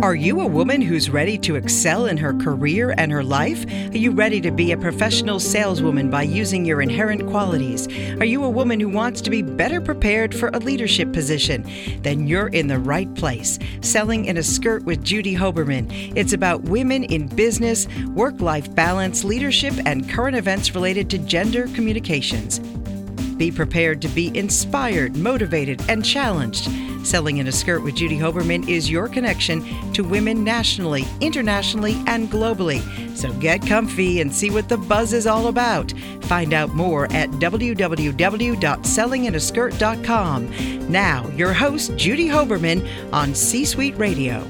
Are you a woman who's ready to excel in her career and her life? Are you ready to be a professional saleswoman by using your inherent qualities? Are you a woman who wants to be better prepared for a leadership position? Then you're in the right place. Selling in a Skirt with Judy Hoberman. It's about women in business, work life balance, leadership, and current events related to gender communications. Be prepared to be inspired, motivated, and challenged. Selling in a Skirt with Judy Hoberman is your connection to women nationally, internationally, and globally. So get comfy and see what the buzz is all about. Find out more at www.sellinginAskirt.com. Now, your host, Judy Hoberman on C Suite Radio.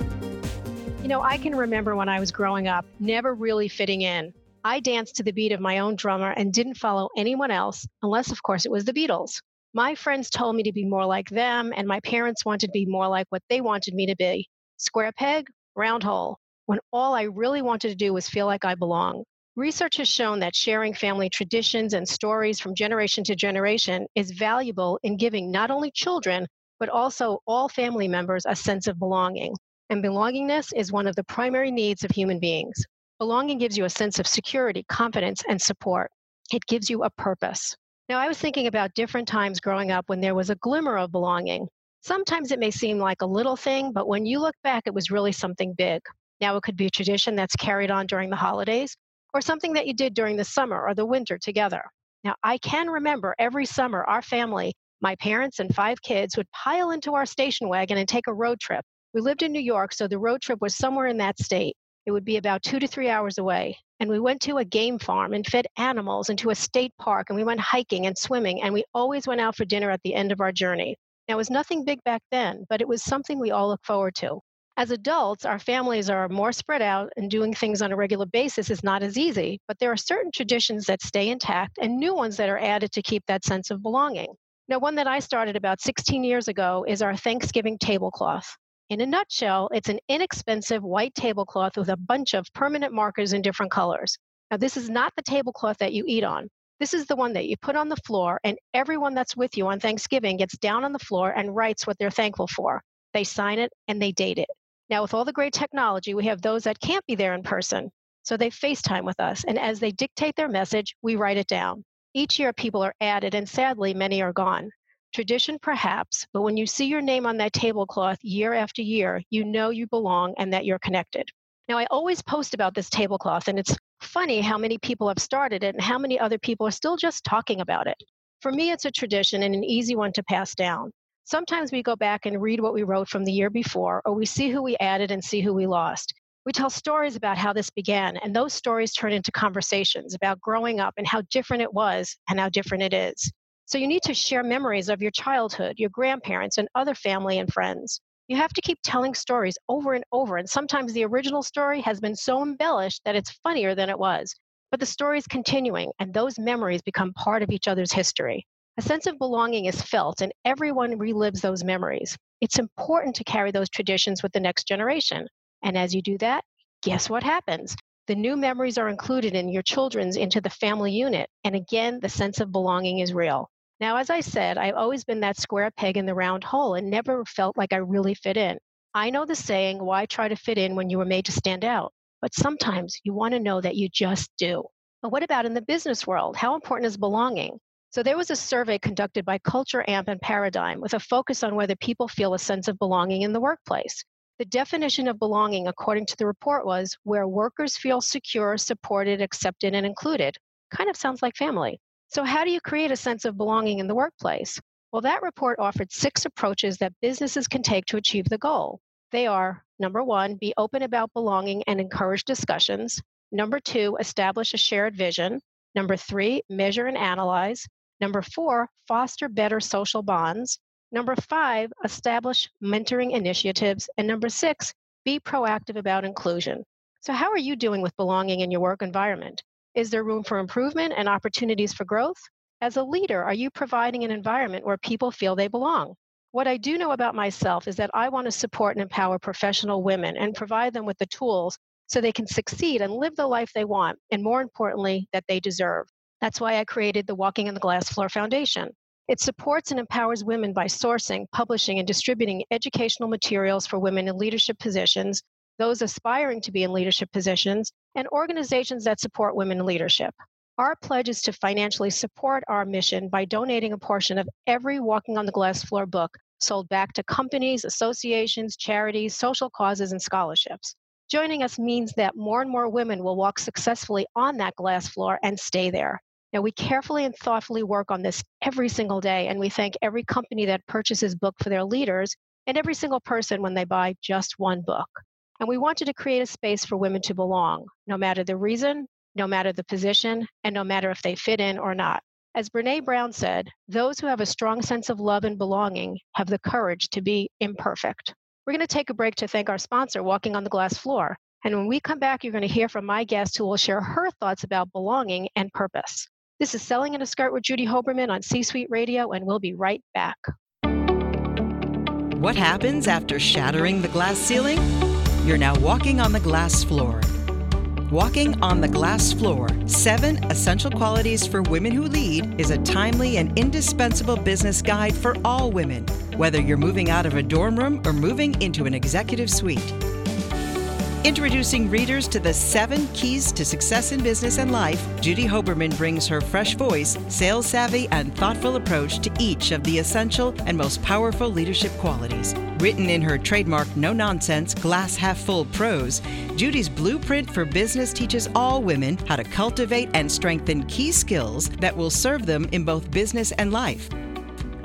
You know, I can remember when I was growing up, never really fitting in. I danced to the beat of my own drummer and didn't follow anyone else, unless, of course, it was the Beatles. My friends told me to be more like them, and my parents wanted to be more like what they wanted me to be square peg, round hole, when all I really wanted to do was feel like I belong. Research has shown that sharing family traditions and stories from generation to generation is valuable in giving not only children, but also all family members a sense of belonging. And belongingness is one of the primary needs of human beings. Belonging gives you a sense of security, confidence, and support. It gives you a purpose. Now, I was thinking about different times growing up when there was a glimmer of belonging. Sometimes it may seem like a little thing, but when you look back, it was really something big. Now, it could be a tradition that's carried on during the holidays or something that you did during the summer or the winter together. Now, I can remember every summer our family, my parents and five kids, would pile into our station wagon and take a road trip. We lived in New York, so the road trip was somewhere in that state. It would be about two to three hours away. And we went to a game farm and fed animals and to a state park and we went hiking and swimming and we always went out for dinner at the end of our journey. Now, it was nothing big back then, but it was something we all look forward to. As adults, our families are more spread out and doing things on a regular basis is not as easy, but there are certain traditions that stay intact and new ones that are added to keep that sense of belonging. Now, one that I started about 16 years ago is our Thanksgiving tablecloth. In a nutshell, it's an inexpensive white tablecloth with a bunch of permanent markers in different colors. Now, this is not the tablecloth that you eat on. This is the one that you put on the floor, and everyone that's with you on Thanksgiving gets down on the floor and writes what they're thankful for. They sign it and they date it. Now, with all the great technology, we have those that can't be there in person. So they FaceTime with us, and as they dictate their message, we write it down. Each year, people are added, and sadly, many are gone. Tradition, perhaps, but when you see your name on that tablecloth year after year, you know you belong and that you're connected. Now, I always post about this tablecloth, and it's funny how many people have started it and how many other people are still just talking about it. For me, it's a tradition and an easy one to pass down. Sometimes we go back and read what we wrote from the year before, or we see who we added and see who we lost. We tell stories about how this began, and those stories turn into conversations about growing up and how different it was and how different it is. So you need to share memories of your childhood, your grandparents, and other family and friends. You have to keep telling stories over and over, and sometimes the original story has been so embellished that it's funnier than it was. But the story is continuing, and those memories become part of each other's history. A sense of belonging is felt, and everyone relives those memories. It's important to carry those traditions with the next generation. And as you do that, guess what happens? The new memories are included in your children's into the family unit. And again, the sense of belonging is real. Now, as I said, I've always been that square peg in the round hole and never felt like I really fit in. I know the saying, why try to fit in when you were made to stand out? But sometimes you want to know that you just do. But what about in the business world? How important is belonging? So there was a survey conducted by Culture Amp and Paradigm with a focus on whether people feel a sense of belonging in the workplace. The definition of belonging, according to the report, was where workers feel secure, supported, accepted, and included. Kind of sounds like family. So, how do you create a sense of belonging in the workplace? Well, that report offered six approaches that businesses can take to achieve the goal. They are number one, be open about belonging and encourage discussions. Number two, establish a shared vision. Number three, measure and analyze. Number four, foster better social bonds. Number five, establish mentoring initiatives. And number six, be proactive about inclusion. So, how are you doing with belonging in your work environment? Is there room for improvement and opportunities for growth? As a leader, are you providing an environment where people feel they belong? What I do know about myself is that I want to support and empower professional women and provide them with the tools so they can succeed and live the life they want, and more importantly, that they deserve. That's why I created the Walking on the Glass Floor Foundation. It supports and empowers women by sourcing, publishing, and distributing educational materials for women in leadership positions, those aspiring to be in leadership positions, and organizations that support women in leadership. Our pledge is to financially support our mission by donating a portion of every Walking on the Glass Floor book sold back to companies, associations, charities, social causes, and scholarships. Joining us means that more and more women will walk successfully on that glass floor and stay there. Now, we carefully and thoughtfully work on this every single day, and we thank every company that purchases book for their leaders and every single person when they buy just one book. And we wanted to create a space for women to belong, no matter the reason, no matter the position, and no matter if they fit in or not. As Brene Brown said, those who have a strong sense of love and belonging have the courage to be imperfect. We're going to take a break to thank our sponsor, Walking on the Glass Floor. And when we come back, you're going to hear from my guest who will share her thoughts about belonging and purpose. This is Selling in a Skirt with Judy Hoberman on C Suite Radio, and we'll be right back. What happens after shattering the glass ceiling? You're now walking on the glass floor. Walking on the Glass Floor Seven Essential Qualities for Women Who Lead is a timely and indispensable business guide for all women, whether you're moving out of a dorm room or moving into an executive suite. Introducing readers to the seven keys to success in business and life, Judy Hoberman brings her fresh voice, sales savvy, and thoughtful approach to each of the essential and most powerful leadership qualities. Written in her trademark no nonsense, glass half full prose, Judy's blueprint for business teaches all women how to cultivate and strengthen key skills that will serve them in both business and life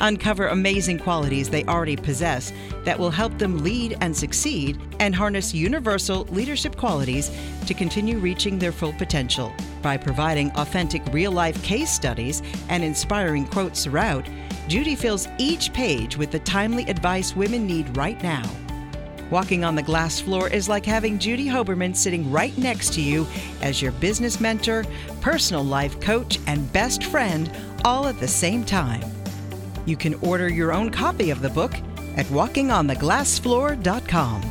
uncover amazing qualities they already possess that will help them lead and succeed, and harness universal leadership qualities to continue reaching their full potential. By providing authentic real life case studies and inspiring quotes throughout, Judy fills each page with the timely advice women need right now. Walking on the glass floor is like having Judy Hoberman sitting right next to you as your business mentor, personal life coach, and best friend all at the same time. You can order your own copy of the book at walkingontheglassfloor.com.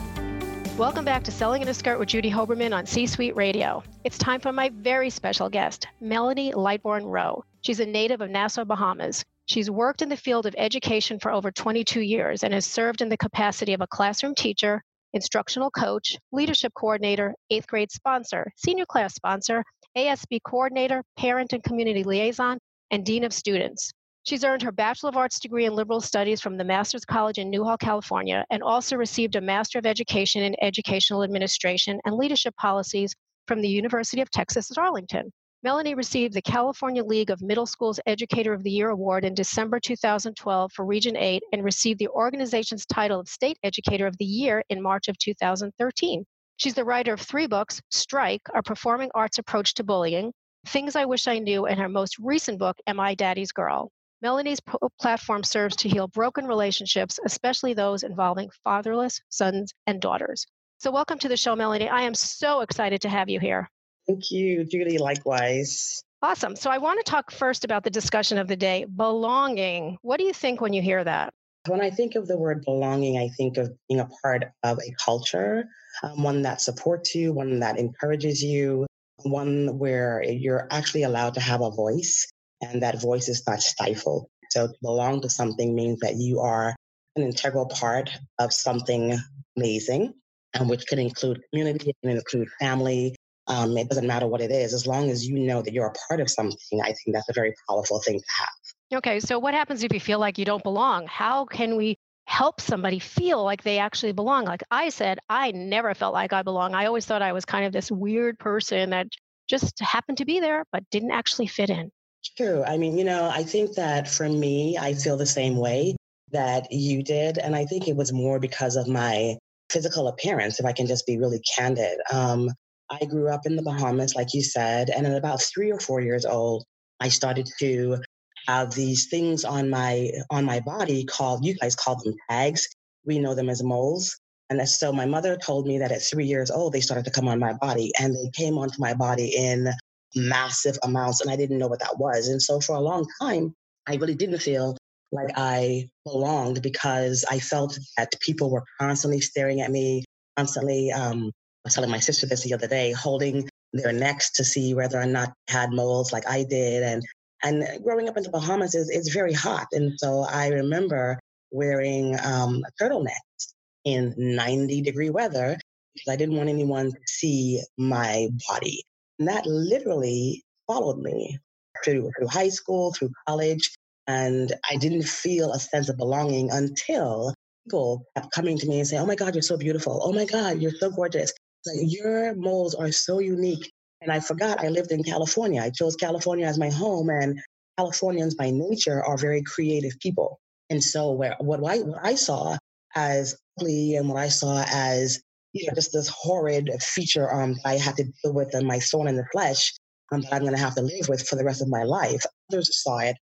Welcome back to Selling in a Skirt with Judy Hoberman on C Suite Radio. It's time for my very special guest, Melanie Lightbourn Rowe. She's a native of Nassau, Bahamas. She's worked in the field of education for over 22 years and has served in the capacity of a classroom teacher, instructional coach, leadership coordinator, eighth grade sponsor, senior class sponsor, ASB coordinator, parent and community liaison, and dean of students. She's earned her Bachelor of Arts degree in Liberal Studies from the Master's College in Newhall, California, and also received a Master of Education in Educational Administration and Leadership Policies from the University of Texas at Arlington. Melanie received the California League of Middle Schools Educator of the Year Award in December 2012 for Region 8 and received the organization's title of State Educator of the Year in March of 2013. She's the writer of three books Strike, A Performing Arts Approach to Bullying, Things I Wish I Knew, and her most recent book, Am I Daddy's Girl? Melanie's platform serves to heal broken relationships, especially those involving fatherless sons and daughters. So, welcome to the show, Melanie. I am so excited to have you here. Thank you, Judy. Likewise. Awesome. So I want to talk first about the discussion of the day belonging. What do you think when you hear that? When I think of the word belonging, I think of being a part of a culture, um, one that supports you, one that encourages you, one where you're actually allowed to have a voice and that voice is not stifled. So to belong to something means that you are an integral part of something amazing, and which can include community, it can include family, um, it doesn't matter what it is, as long as you know that you're a part of something, I think that's a very powerful thing to have. Okay, so what happens if you feel like you don't belong? How can we help somebody feel like they actually belong? Like I said, I never felt like I belong. I always thought I was kind of this weird person that just happened to be there, but didn't actually fit in. True. I mean, you know, I think that for me, I feel the same way that you did. And I think it was more because of my physical appearance, if I can just be really candid. Um, I grew up in the Bahamas, like you said, and at about three or four years old, I started to have these things on my on my body called you guys call them tags. We know them as moles. And so my mother told me that at three years old, they started to come on my body and they came onto my body in massive amounts. And I didn't know what that was. And so for a long time, I really didn't feel like I belonged because I felt that people were constantly staring at me, constantly um, I was telling my sister this the other day, holding their necks to see whether or not had moles like I did. And and growing up in the Bahamas is, is very hot. And so I remember wearing um, turtlenecks in 90 degree weather because I didn't want anyone to see my body. That literally followed me through, through high school, through college. And I didn't feel a sense of belonging until people kept coming to me and saying, Oh my God, you're so beautiful. Oh my God, you're so gorgeous. Like your moles are so unique. And I forgot I lived in California. I chose California as my home, and Californians by nature are very creative people. And so, where what I what I saw as ugly and what I saw as you know just this horrid feature um, I had to deal with in my soul and the flesh um, that I'm going to have to live with for the rest of my life. Others saw it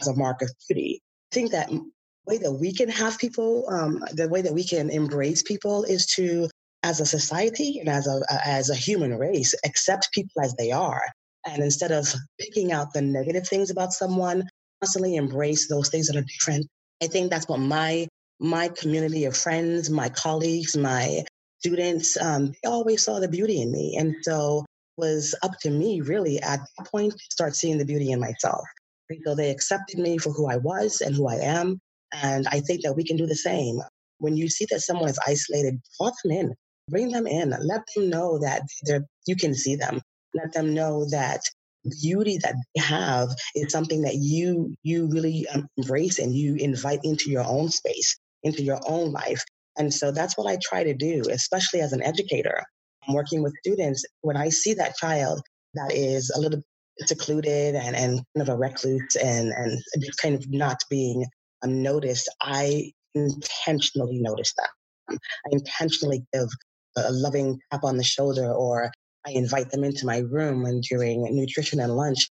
as a mark of beauty. I think that way that we can have people, um, the way that we can embrace people is to as a society and as a as a human race accept people as they are and instead of picking out the negative things about someone constantly embrace those things that are different i think that's what my my community of friends my colleagues my students um, they always saw the beauty in me. And so it was up to me really at that point to start seeing the beauty in myself. So they accepted me for who i was and who i am and i think that we can do the same. When you see that someone is isolated draw them in. Bring them in. Let them know that you can see them. Let them know that beauty that they have is something that you you really um, embrace and you invite into your own space into your own life and so that's what i try to do especially as an educator i'm working with students when i see that child that is a little secluded and, and kind of a recluse and and just kind of not being um, noticed i intentionally notice that I intentionally give a loving tap on the shoulder or I invite them into my room and during nutrition and lunch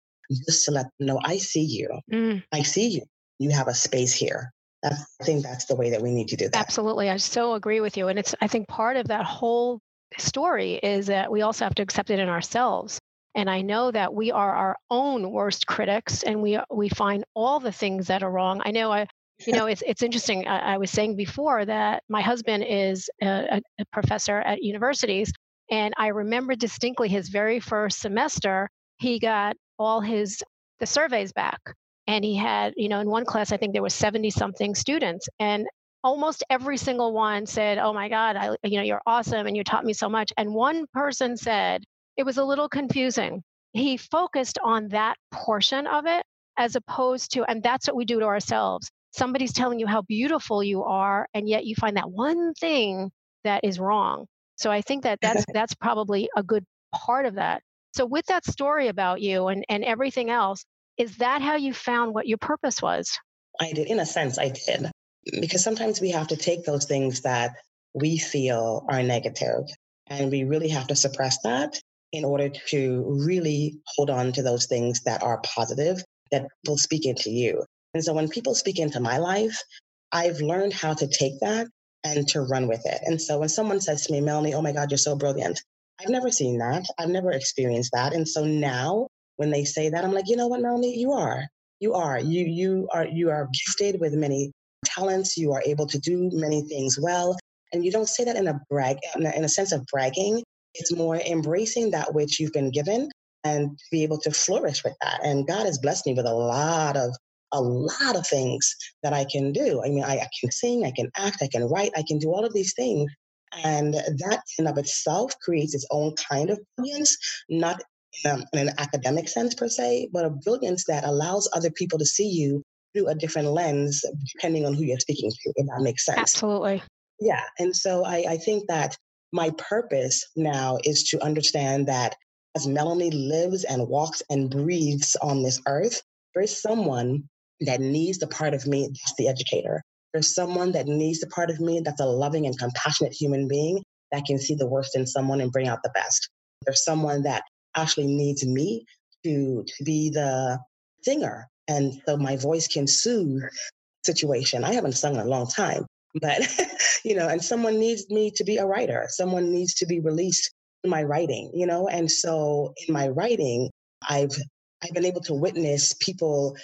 just to let them know I see you. Mm. I see you. You have a space here. That's, I think that's the way that we need to do that. Absolutely. I so agree with you. And it's, I think part of that whole story is that we also have to accept it in ourselves. And I know that we are our own worst critics and we, we find all the things that are wrong. I know I, you know, it's it's interesting. I, I, was saying before that my husband is a, a professor at universities, and I remember distinctly his very first semester. He got all his the surveys back, and he had, you know, in one class I think there was seventy something students, and almost every single one said, "Oh my God, I, you know, you're awesome, and you taught me so much." And one person said it was a little confusing. He focused on that portion of it as opposed to, and that's what we do to ourselves somebody's telling you how beautiful you are and yet you find that one thing that is wrong so i think that that's that's probably a good part of that so with that story about you and and everything else is that how you found what your purpose was i did in a sense i did because sometimes we have to take those things that we feel are negative and we really have to suppress that in order to really hold on to those things that are positive that will speak into you and so when people speak into my life, I've learned how to take that and to run with it. And so when someone says to me, Melanie, oh my God, you're so brilliant, I've never seen that. I've never experienced that. And so now when they say that. I'm like, you know what, Melanie, you are. You are. You you are you are gifted with many talents. You are able to do many things well. And you don't say that in a brag in a, in a sense of bragging. It's more embracing that which you've been given and be able to flourish with that. And God has blessed me with a lot of a lot of things that I can do. I mean, I, I, can sing, I can act, I can write, I can do all of these things. And that in of itself creates its own kind of brilliance, not in, a, in an academic sense per se, but a brilliance that allows other people to see you through a different lens, depending on who you're speaking to, if that makes sense. Absolutely. Yeah. And so I, I think that my purpose now is to understand that as Melanie lives and walks and breathes on this earth, there is someone that needs the part of me that's the educator. There's someone that needs the part of me that's a loving and compassionate human being that can see the worst in someone and bring out the best. There's someone that actually needs me to, to be the singer. And so my voice can soothe situation. I haven't sung in a long time, but you know, and someone needs me to be a writer. Someone needs to be released in my writing, you know? And so in my writing, I've I've been able to witness people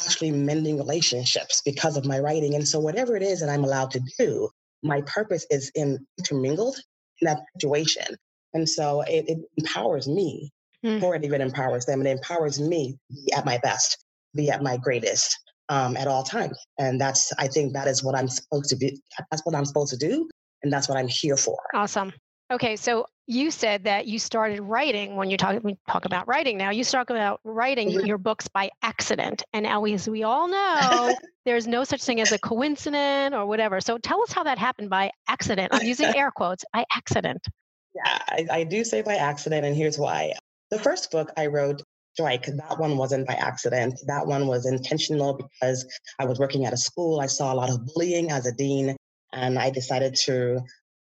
actually mending relationships because of my writing. And so, whatever it is that I'm allowed to do, my purpose is in, intermingled in that situation. And so, it, it empowers me mm. before it even empowers them. and It empowers me be at my best, be at my greatest um, at all times. And that's, I think, that is what I'm supposed to be. That's what I'm supposed to do. And that's what I'm here for. Awesome. Okay, so you said that you started writing when you talk we talk about writing now. You talk about writing mm-hmm. your books by accident, and as we all know, there's no such thing as a coincidence or whatever. So tell us how that happened by accident. I'm using air quotes by accident. Yeah, I, I do say by accident, and here's why. The first book I wrote strike that one wasn't by accident that one was intentional because i was working at a school i saw a lot of bullying as a dean and i decided to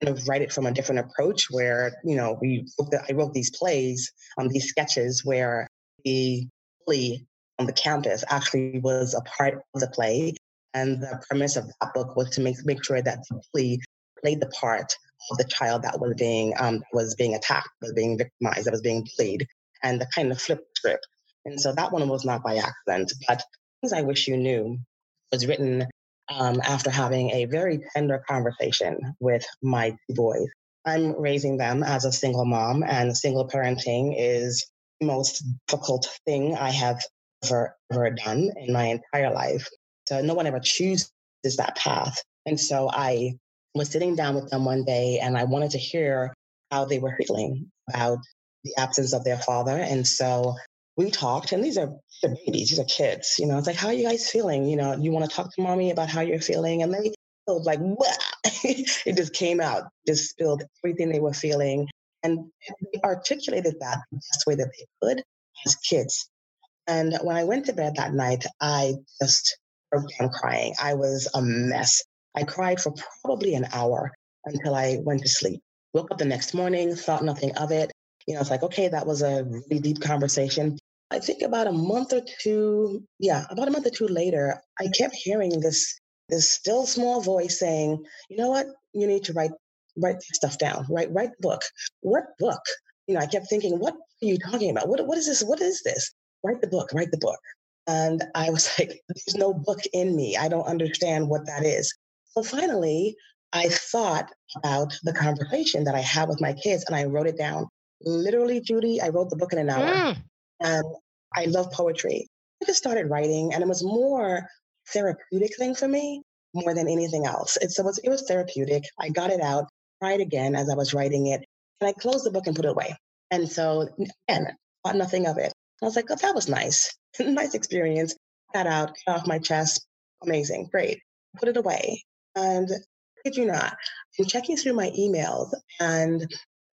kind of write it from a different approach where, you know, we I wrote these plays, um, these sketches where the bully on the campus actually was a part of the play. And the premise of that book was to make, make sure that the bully played the part of the child that was being um, was being attacked, was being victimized, that was being bullied, and the kind of flip script. And so that one was not by accident. But things I wish you knew was written um, after having a very tender conversation with my boys. I'm raising them as a single mom, and single parenting is the most difficult thing I have ever, ever done in my entire life. So no one ever chooses that path. And so I was sitting down with them one day and I wanted to hear how they were feeling about the absence of their father. And so we talked, and these are the babies, these are kids. You know, it's like, how are you guys feeling? You know, you want to talk to mommy about how you're feeling? And they felt like, it just came out, just spilled everything they were feeling. And they articulated that the best way that they could as kids. And when I went to bed that night, I just broke down crying. I was a mess. I cried for probably an hour until I went to sleep. Woke up the next morning, thought nothing of it. You know, it's like, okay, that was a really deep conversation. I think about a month or two, yeah, about a month or two later, I kept hearing this this still small voice saying, you know what, you need to write write stuff down, write write book. What book? You know, I kept thinking, what are you talking about? What what is this? What is this? Write the book, write the book. And I was like, there's no book in me. I don't understand what that is. So finally, I thought about the conversation that I had with my kids and I wrote it down. Literally, Judy, I wrote the book in an hour. Mm. And I love poetry. I just started writing, and it was more therapeutic thing for me more than anything else. It, so it was, it was therapeutic. I got it out, tried again as I was writing it, and I closed the book and put it away. And so, again, thought nothing of it. I was like, oh, that was nice. nice experience. Got out, got off my chest. Amazing, great. Put it away. And did you not? I'm checking through my emails, and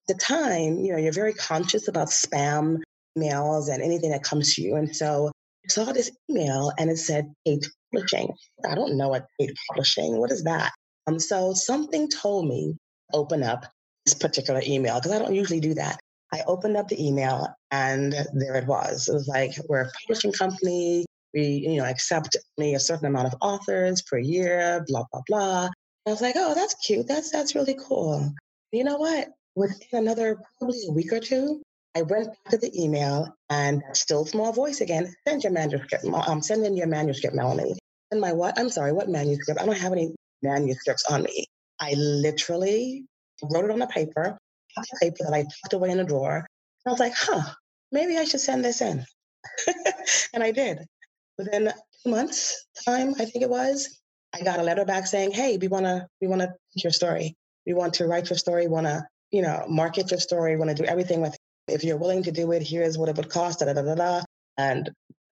the time, you know, you're very conscious about spam emails and anything that comes to you. And so I saw this email and it said paid publishing. I don't know what paid publishing. What is that? Um, so something told me open up this particular email because I don't usually do that. I opened up the email and there it was. It was like we're a publishing company. We, you know, accept only a certain amount of authors per year. Blah blah blah. I was like, oh, that's cute. That's that's really cool. You know what? within another probably a week or two, I went back to the email and still small voice again. Send your manuscript. Um, send in your manuscript, Melanie. And my what? I'm sorry, what manuscript? I don't have any manuscripts on me. I literally wrote it on a paper, paper that I tucked away in a drawer. I was like, huh, maybe I should send this in. and I did. Within two months time, I think it was, I got a letter back saying, hey, we wanna we wanna your story. We want to write your story, wanna, you know, market your story, wanna do everything with if you're willing to do it, here's what it would cost, da da da da. And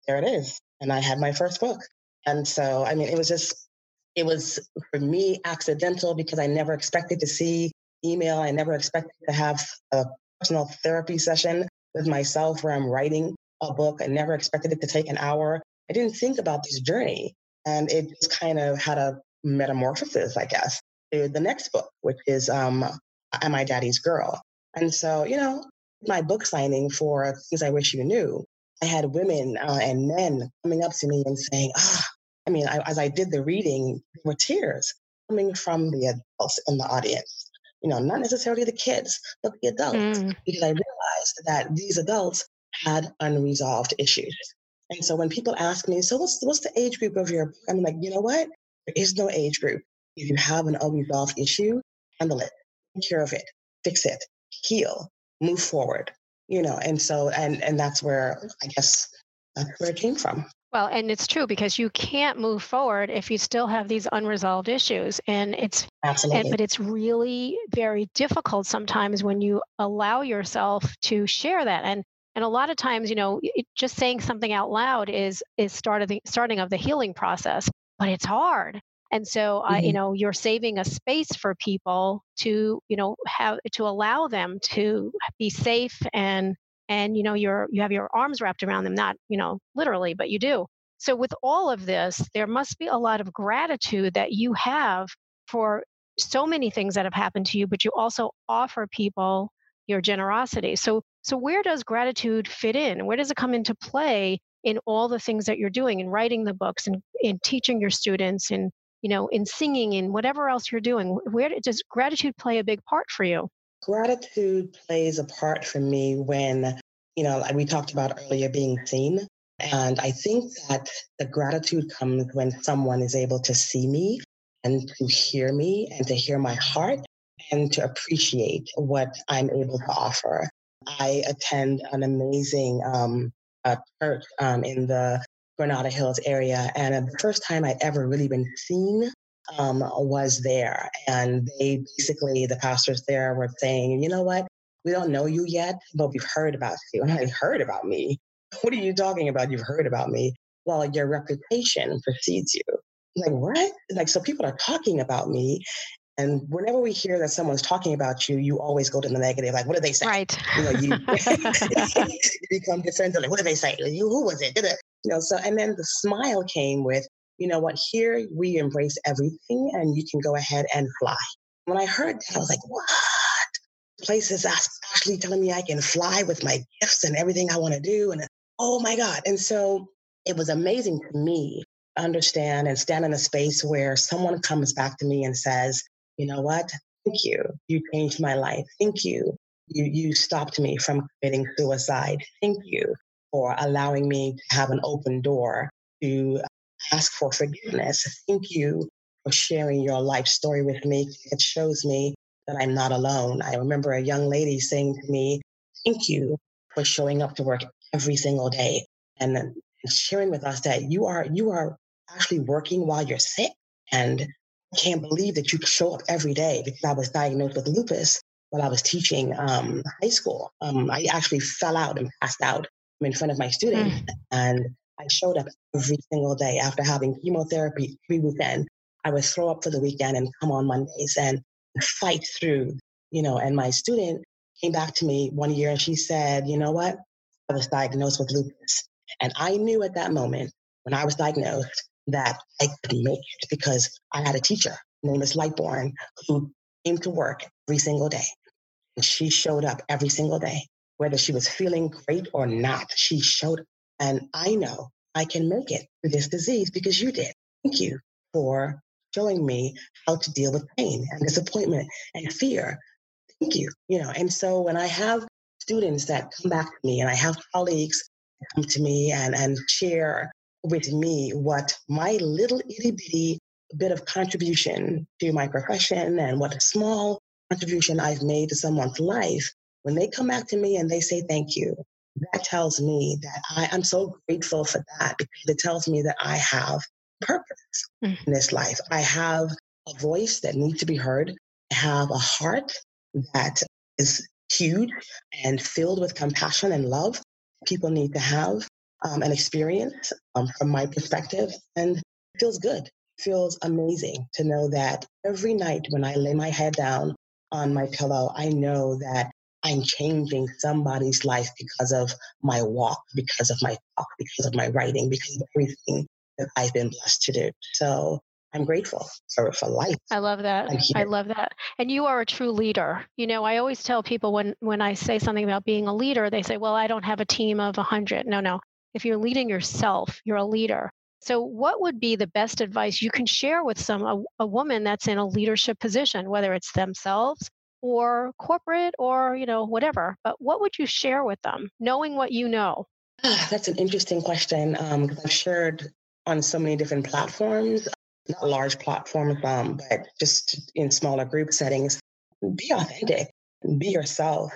there it is. And I had my first book. And so, I mean, it was just, it was for me accidental because I never expected to see email. I never expected to have a personal therapy session with myself where I'm writing a book. I never expected it to take an hour. I didn't think about this journey. And it just kind of had a metamorphosis, I guess, to the next book, which is um, Am I Daddy's Girl? And so, you know, my book signing for Things I Wish You Knew, I had women uh, and men coming up to me and saying, ah, I mean, I, as I did the reading, there were tears coming from the adults in the audience. You know, not necessarily the kids, but the adults, mm. because I realized that these adults had unresolved issues. And so when people ask me, so what's what's the age group of your book? I'm like, you know what? There is no age group. If you have an unresolved issue, handle it, take care of it, fix it, heal, move forward. You know, and so and and that's where I guess that's where it came from. Well, and it's true because you can't move forward if you still have these unresolved issues. And it's absolutely, and, but it's really very difficult sometimes when you allow yourself to share that. And and a lot of times, you know, it, just saying something out loud is is start of the starting of the healing process, but it's hard. And so, mm-hmm. uh, you know, you're saving a space for people to, you know, have to allow them to be safe and and you know you're you have your arms wrapped around them not you know literally but you do so with all of this there must be a lot of gratitude that you have for so many things that have happened to you but you also offer people your generosity so so where does gratitude fit in where does it come into play in all the things that you're doing in writing the books and in teaching your students and you know in singing and whatever else you're doing where does gratitude play a big part for you Gratitude plays a part for me when, you know, we talked about earlier, being seen. And I think that the gratitude comes when someone is able to see me and to hear me and to hear my heart and to appreciate what I'm able to offer. I attend an amazing um, church um, in the Granada Hills area. And the first time I'd ever really been seen um, was there. And they basically, the pastors there were saying, you know what? We don't know you yet, but we've heard about you. And I heard about me. What are you talking about? You've heard about me. Well, your reputation precedes you. Like, what? Like, so people are talking about me. And whenever we hear that someone's talking about you, you always go to the negative. Like, what did they say? Right. You know, you, you become defensive. Like, what did they say? Who was it? You know, so, and then the smile came with, you know what, here we embrace everything and you can go ahead and fly. When I heard that, I was like, what? Places actually telling me I can fly with my gifts and everything I want to do. And oh my God. And so it was amazing to me to understand and stand in a space where someone comes back to me and says, you know what? Thank you. You changed my life. Thank you. You, you stopped me from committing suicide. Thank you for allowing me to have an open door to ask for forgiveness. Thank you for sharing your life story with me. It shows me that I'm not alone. I remember a young lady saying to me, Thank you for showing up to work every single day and sharing with us that you are you are actually working while you're sick. And can't believe that you show up every day because I was diagnosed with lupus while I was teaching um, high school. Um, I actually fell out and passed out in front of my students. Mm. And I showed up every single day after having chemotherapy every weekend. I would throw up for the weekend and come on Mondays and fight through, you know. And my student came back to me one year and she said, you know what? I was diagnosed with lupus. And I knew at that moment when I was diagnosed that I could make it because I had a teacher named Miss Lightbourn who came to work every single day. And she showed up every single day, whether she was feeling great or not. She showed up. And I know I can make it through this disease because you did. Thank you for showing me how to deal with pain and disappointment and fear. Thank you. You know, and so when I have students that come back to me, and I have colleagues come to me and, and share with me what my little itty bitty bit of contribution to my profession and what a small contribution I've made to someone's life. When they come back to me and they say thank you, that tells me that I, am so grateful for that because it tells me that I have purpose mm. in this life. I have a voice that needs to be heard. I have a heart that is huge and filled with compassion and love. People need to have um, an experience um, from my perspective, and it feels good. It feels amazing to know that every night when I lay my head down on my pillow, I know that I'm changing somebody's life because of my walk, because of my talk, because of my writing, because of everything that I've been blessed to do. So I'm grateful for, for life. I love that. I love that. And you are a true leader. You know, I always tell people when when I say something about being a leader, they say, "Well, I don't have a team of 100." No, no. If you're leading yourself, you're a leader. So, what would be the best advice you can share with some a, a woman that's in a leadership position, whether it's themselves or corporate or you know whatever but what would you share with them knowing what you know? That's an interesting question um, i've shared on so many different platforms not large platforms um, but just in smaller group settings. Be authentic. Be yourself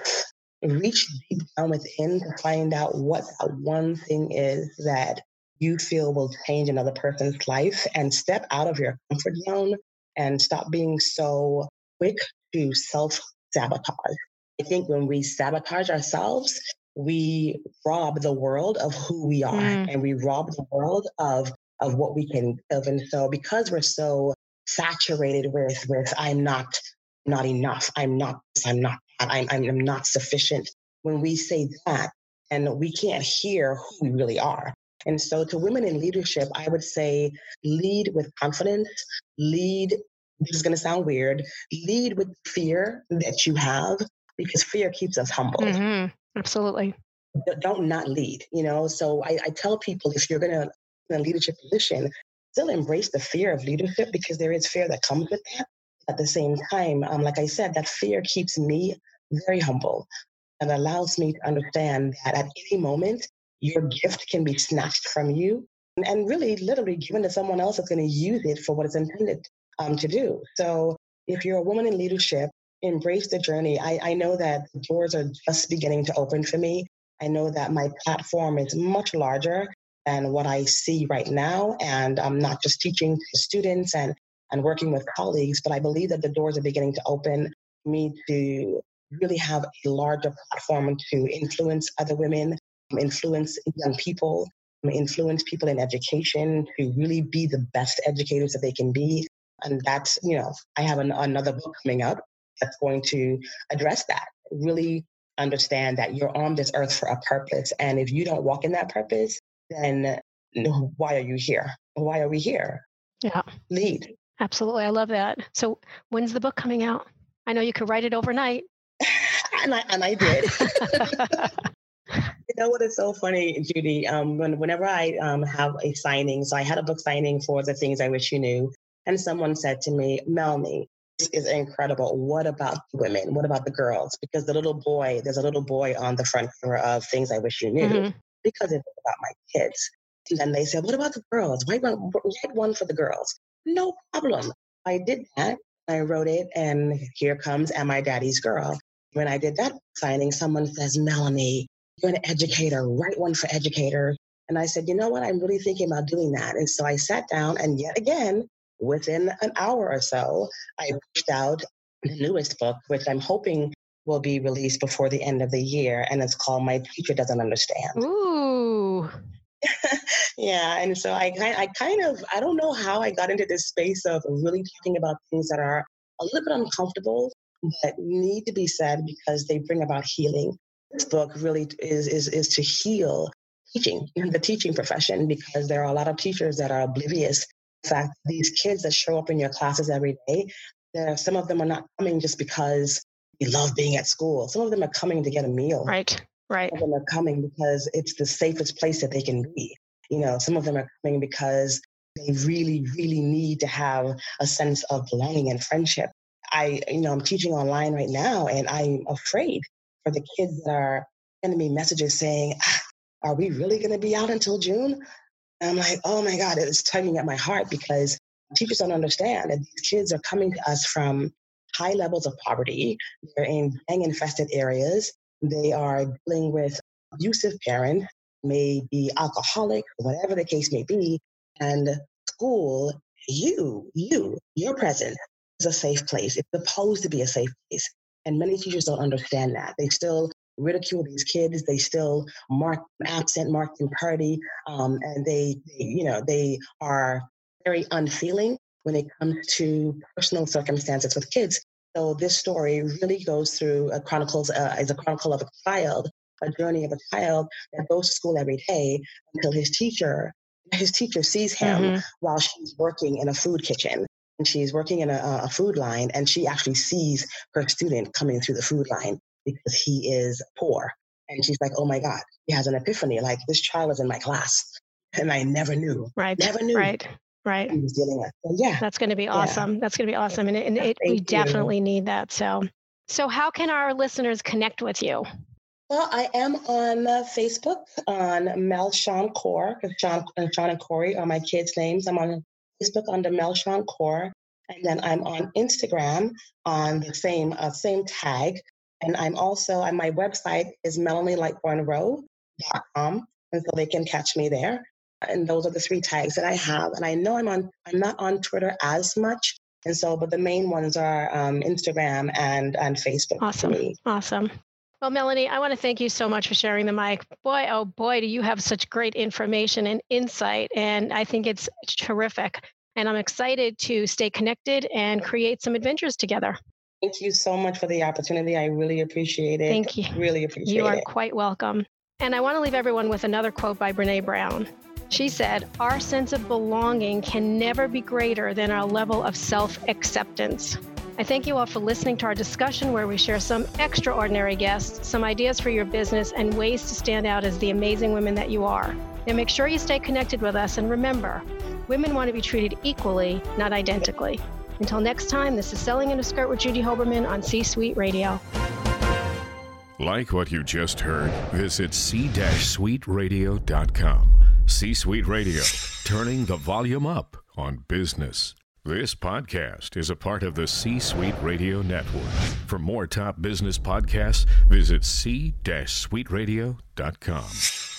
reach deep down within to find out what that one thing is that you feel will change another person's life and step out of your comfort zone and stop being so quick to self sabotage. I think when we sabotage ourselves, we rob the world of who we are mm. and we rob the world of of what we can give. And so because we're so saturated with with I'm not not enough, I'm not this, I'm not I'm I'm not sufficient. When we say that, and we can't hear who we really are. And so to women in leadership, I would say lead with confidence, lead this is going to sound weird, lead with fear that you have because fear keeps us humble. Mm-hmm. Absolutely. Don't not lead, you know? So I, I tell people if you're going to in a leadership position, still embrace the fear of leadership because there is fear that comes with that. At the same time, um, like I said, that fear keeps me very humble and allows me to understand that at any moment, your gift can be snatched from you and really literally given to someone else that's going to use it for what it's intended um, to do. So if you're a woman in leadership, embrace the journey. I, I know that doors are just beginning to open for me. I know that my platform is much larger than what I see right now. And I'm not just teaching to students and, and working with colleagues, but I believe that the doors are beginning to open me to really have a larger platform to influence other women, influence young people, influence people in education to really be the best educators that they can be, and that's, you know, I have an, another book coming up that's going to address that. Really understand that you're on this earth for a purpose. And if you don't walk in that purpose, then why are you here? Why are we here? Yeah. Lead. Absolutely. I love that. So when's the book coming out? I know you could write it overnight. and, I, and I did. you know what is so funny, Judy? Um, when, whenever I um, have a signing, so I had a book signing for the things I wish you knew, and someone said to me, Melanie, this is incredible. What about the women? What about the girls? Because the little boy, there's a little boy on the front cover of Things I Wish You Knew mm-hmm. because it's about my kids. And then they said, What about the girls? Write one, write one for the girls. No problem. I did that. I wrote it, and here comes Am I Daddy's Girl? When I did that signing, someone says, Melanie, you're an educator, write one for educator. And I said, you know what? I'm really thinking about doing that. And so I sat down, and yet again, within an hour or so, I pushed out the newest book, which I'm hoping will be released before the end of the year. And it's called My Teacher Doesn't Understand. Ooh. yeah. And so I, I kind of, I don't know how I got into this space of really talking about things that are a little bit uncomfortable, but need to be said because they bring about healing. This book really is, is, is to heal teaching, the teaching profession, because there are a lot of teachers that are oblivious In fact, these kids that show up in your classes every day, there, some of them are not coming just because they love being at school. Some of them are coming to get a meal. Right, right. Some of them are coming because it's the safest place that they can be. You know, some of them are coming because they really, really need to have a sense of belonging and friendship. I, you know, I'm teaching online right now and I'm afraid for the kids that are sending me messages saying, ah, Are we really going to be out until June? And I'm like, Oh my God, it's tugging at my heart because teachers don't understand that these kids are coming to us from high levels of poverty. They're in gang infested areas. They are dealing with abusive parents, may be alcoholic, whatever the case may be. And school, you, you, your presence is a safe place. It's supposed to be a safe place. And many teachers don't understand that. They still ridicule these kids. They still mark absent, mark them tardy, um, and they, they, you know, they are very unfeeling when it comes to personal circumstances with kids. So this story really goes through a chronicles uh, is a chronicle of a child, a journey of a child that goes to school every day until his teacher his teacher sees him mm-hmm. while she's working in a food kitchen. And she's working in a, a, food line and she actually sees her student coming through the food line because he is poor. And she's like oh my god he has an epiphany like this child is in my class. And i never knew right never knew right right he was dealing with so, yeah that's going to be awesome yeah. that's going to be awesome and, and it, we you. definitely need that so so how can our listeners connect with you well, I am on uh, Facebook on Mel Sean Core because Sean and Sean and Corey are my kids' names. I'm on Facebook under Mel Sean Core, and then I'm on Instagram on the same uh, same tag. And I'm also on my website is melanielightbournrowe.com, and so they can catch me there. And those are the three tags that I have. And I know I'm on I'm not on Twitter as much, and so but the main ones are um, Instagram and and Facebook. Awesome, awesome. Well, Melanie, I want to thank you so much for sharing the mic. Boy, oh boy, do you have such great information and insight. And I think it's terrific. And I'm excited to stay connected and create some adventures together. Thank you so much for the opportunity. I really appreciate it. Thank you. Really appreciate it. You are it. quite welcome. And I want to leave everyone with another quote by Brene Brown. She said, Our sense of belonging can never be greater than our level of self acceptance. I thank you all for listening to our discussion where we share some extraordinary guests, some ideas for your business, and ways to stand out as the amazing women that you are. Now make sure you stay connected with us and remember, women want to be treated equally, not identically. Until next time, this is Selling in a Skirt with Judy Hoberman on C Suite Radio. Like what you just heard, visit c-suiteradio.com. C Suite Radio, turning the volume up on business. This podcast is a part of the C Suite Radio Network. For more top business podcasts, visit c-suiteradio.com.